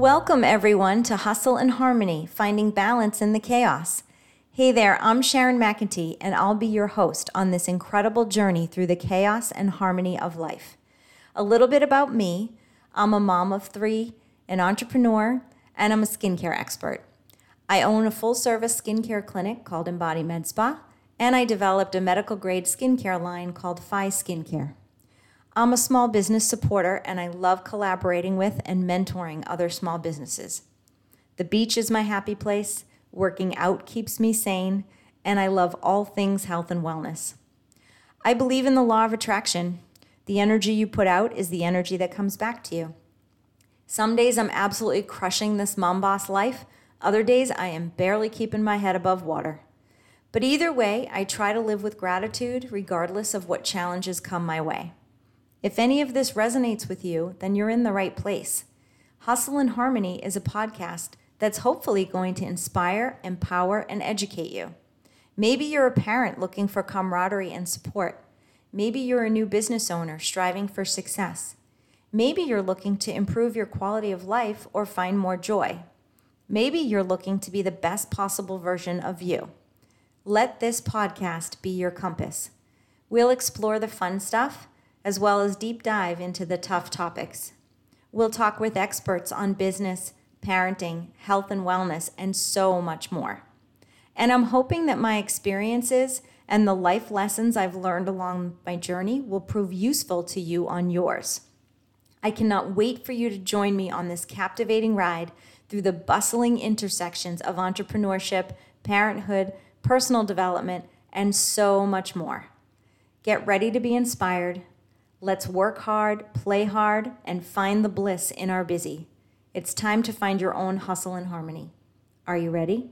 Welcome, everyone, to Hustle and Harmony Finding Balance in the Chaos. Hey there, I'm Sharon McEntee, and I'll be your host on this incredible journey through the chaos and harmony of life. A little bit about me I'm a mom of three, an entrepreneur, and I'm a skincare expert. I own a full service skincare clinic called Embody Med Spa, and I developed a medical grade skincare line called Phi Skincare. I'm a small business supporter and I love collaborating with and mentoring other small businesses. The beach is my happy place, working out keeps me sane, and I love all things health and wellness. I believe in the law of attraction. The energy you put out is the energy that comes back to you. Some days I'm absolutely crushing this mom boss life, other days, I am barely keeping my head above water. But either way, I try to live with gratitude regardless of what challenges come my way. If any of this resonates with you, then you're in the right place. Hustle and Harmony is a podcast that's hopefully going to inspire, empower, and educate you. Maybe you're a parent looking for camaraderie and support. Maybe you're a new business owner striving for success. Maybe you're looking to improve your quality of life or find more joy. Maybe you're looking to be the best possible version of you. Let this podcast be your compass. We'll explore the fun stuff as well as deep dive into the tough topics. We'll talk with experts on business, parenting, health and wellness, and so much more. And I'm hoping that my experiences and the life lessons I've learned along my journey will prove useful to you on yours. I cannot wait for you to join me on this captivating ride through the bustling intersections of entrepreneurship, parenthood, personal development, and so much more. Get ready to be inspired. Let's work hard, play hard, and find the bliss in our busy. It's time to find your own hustle and harmony. Are you ready?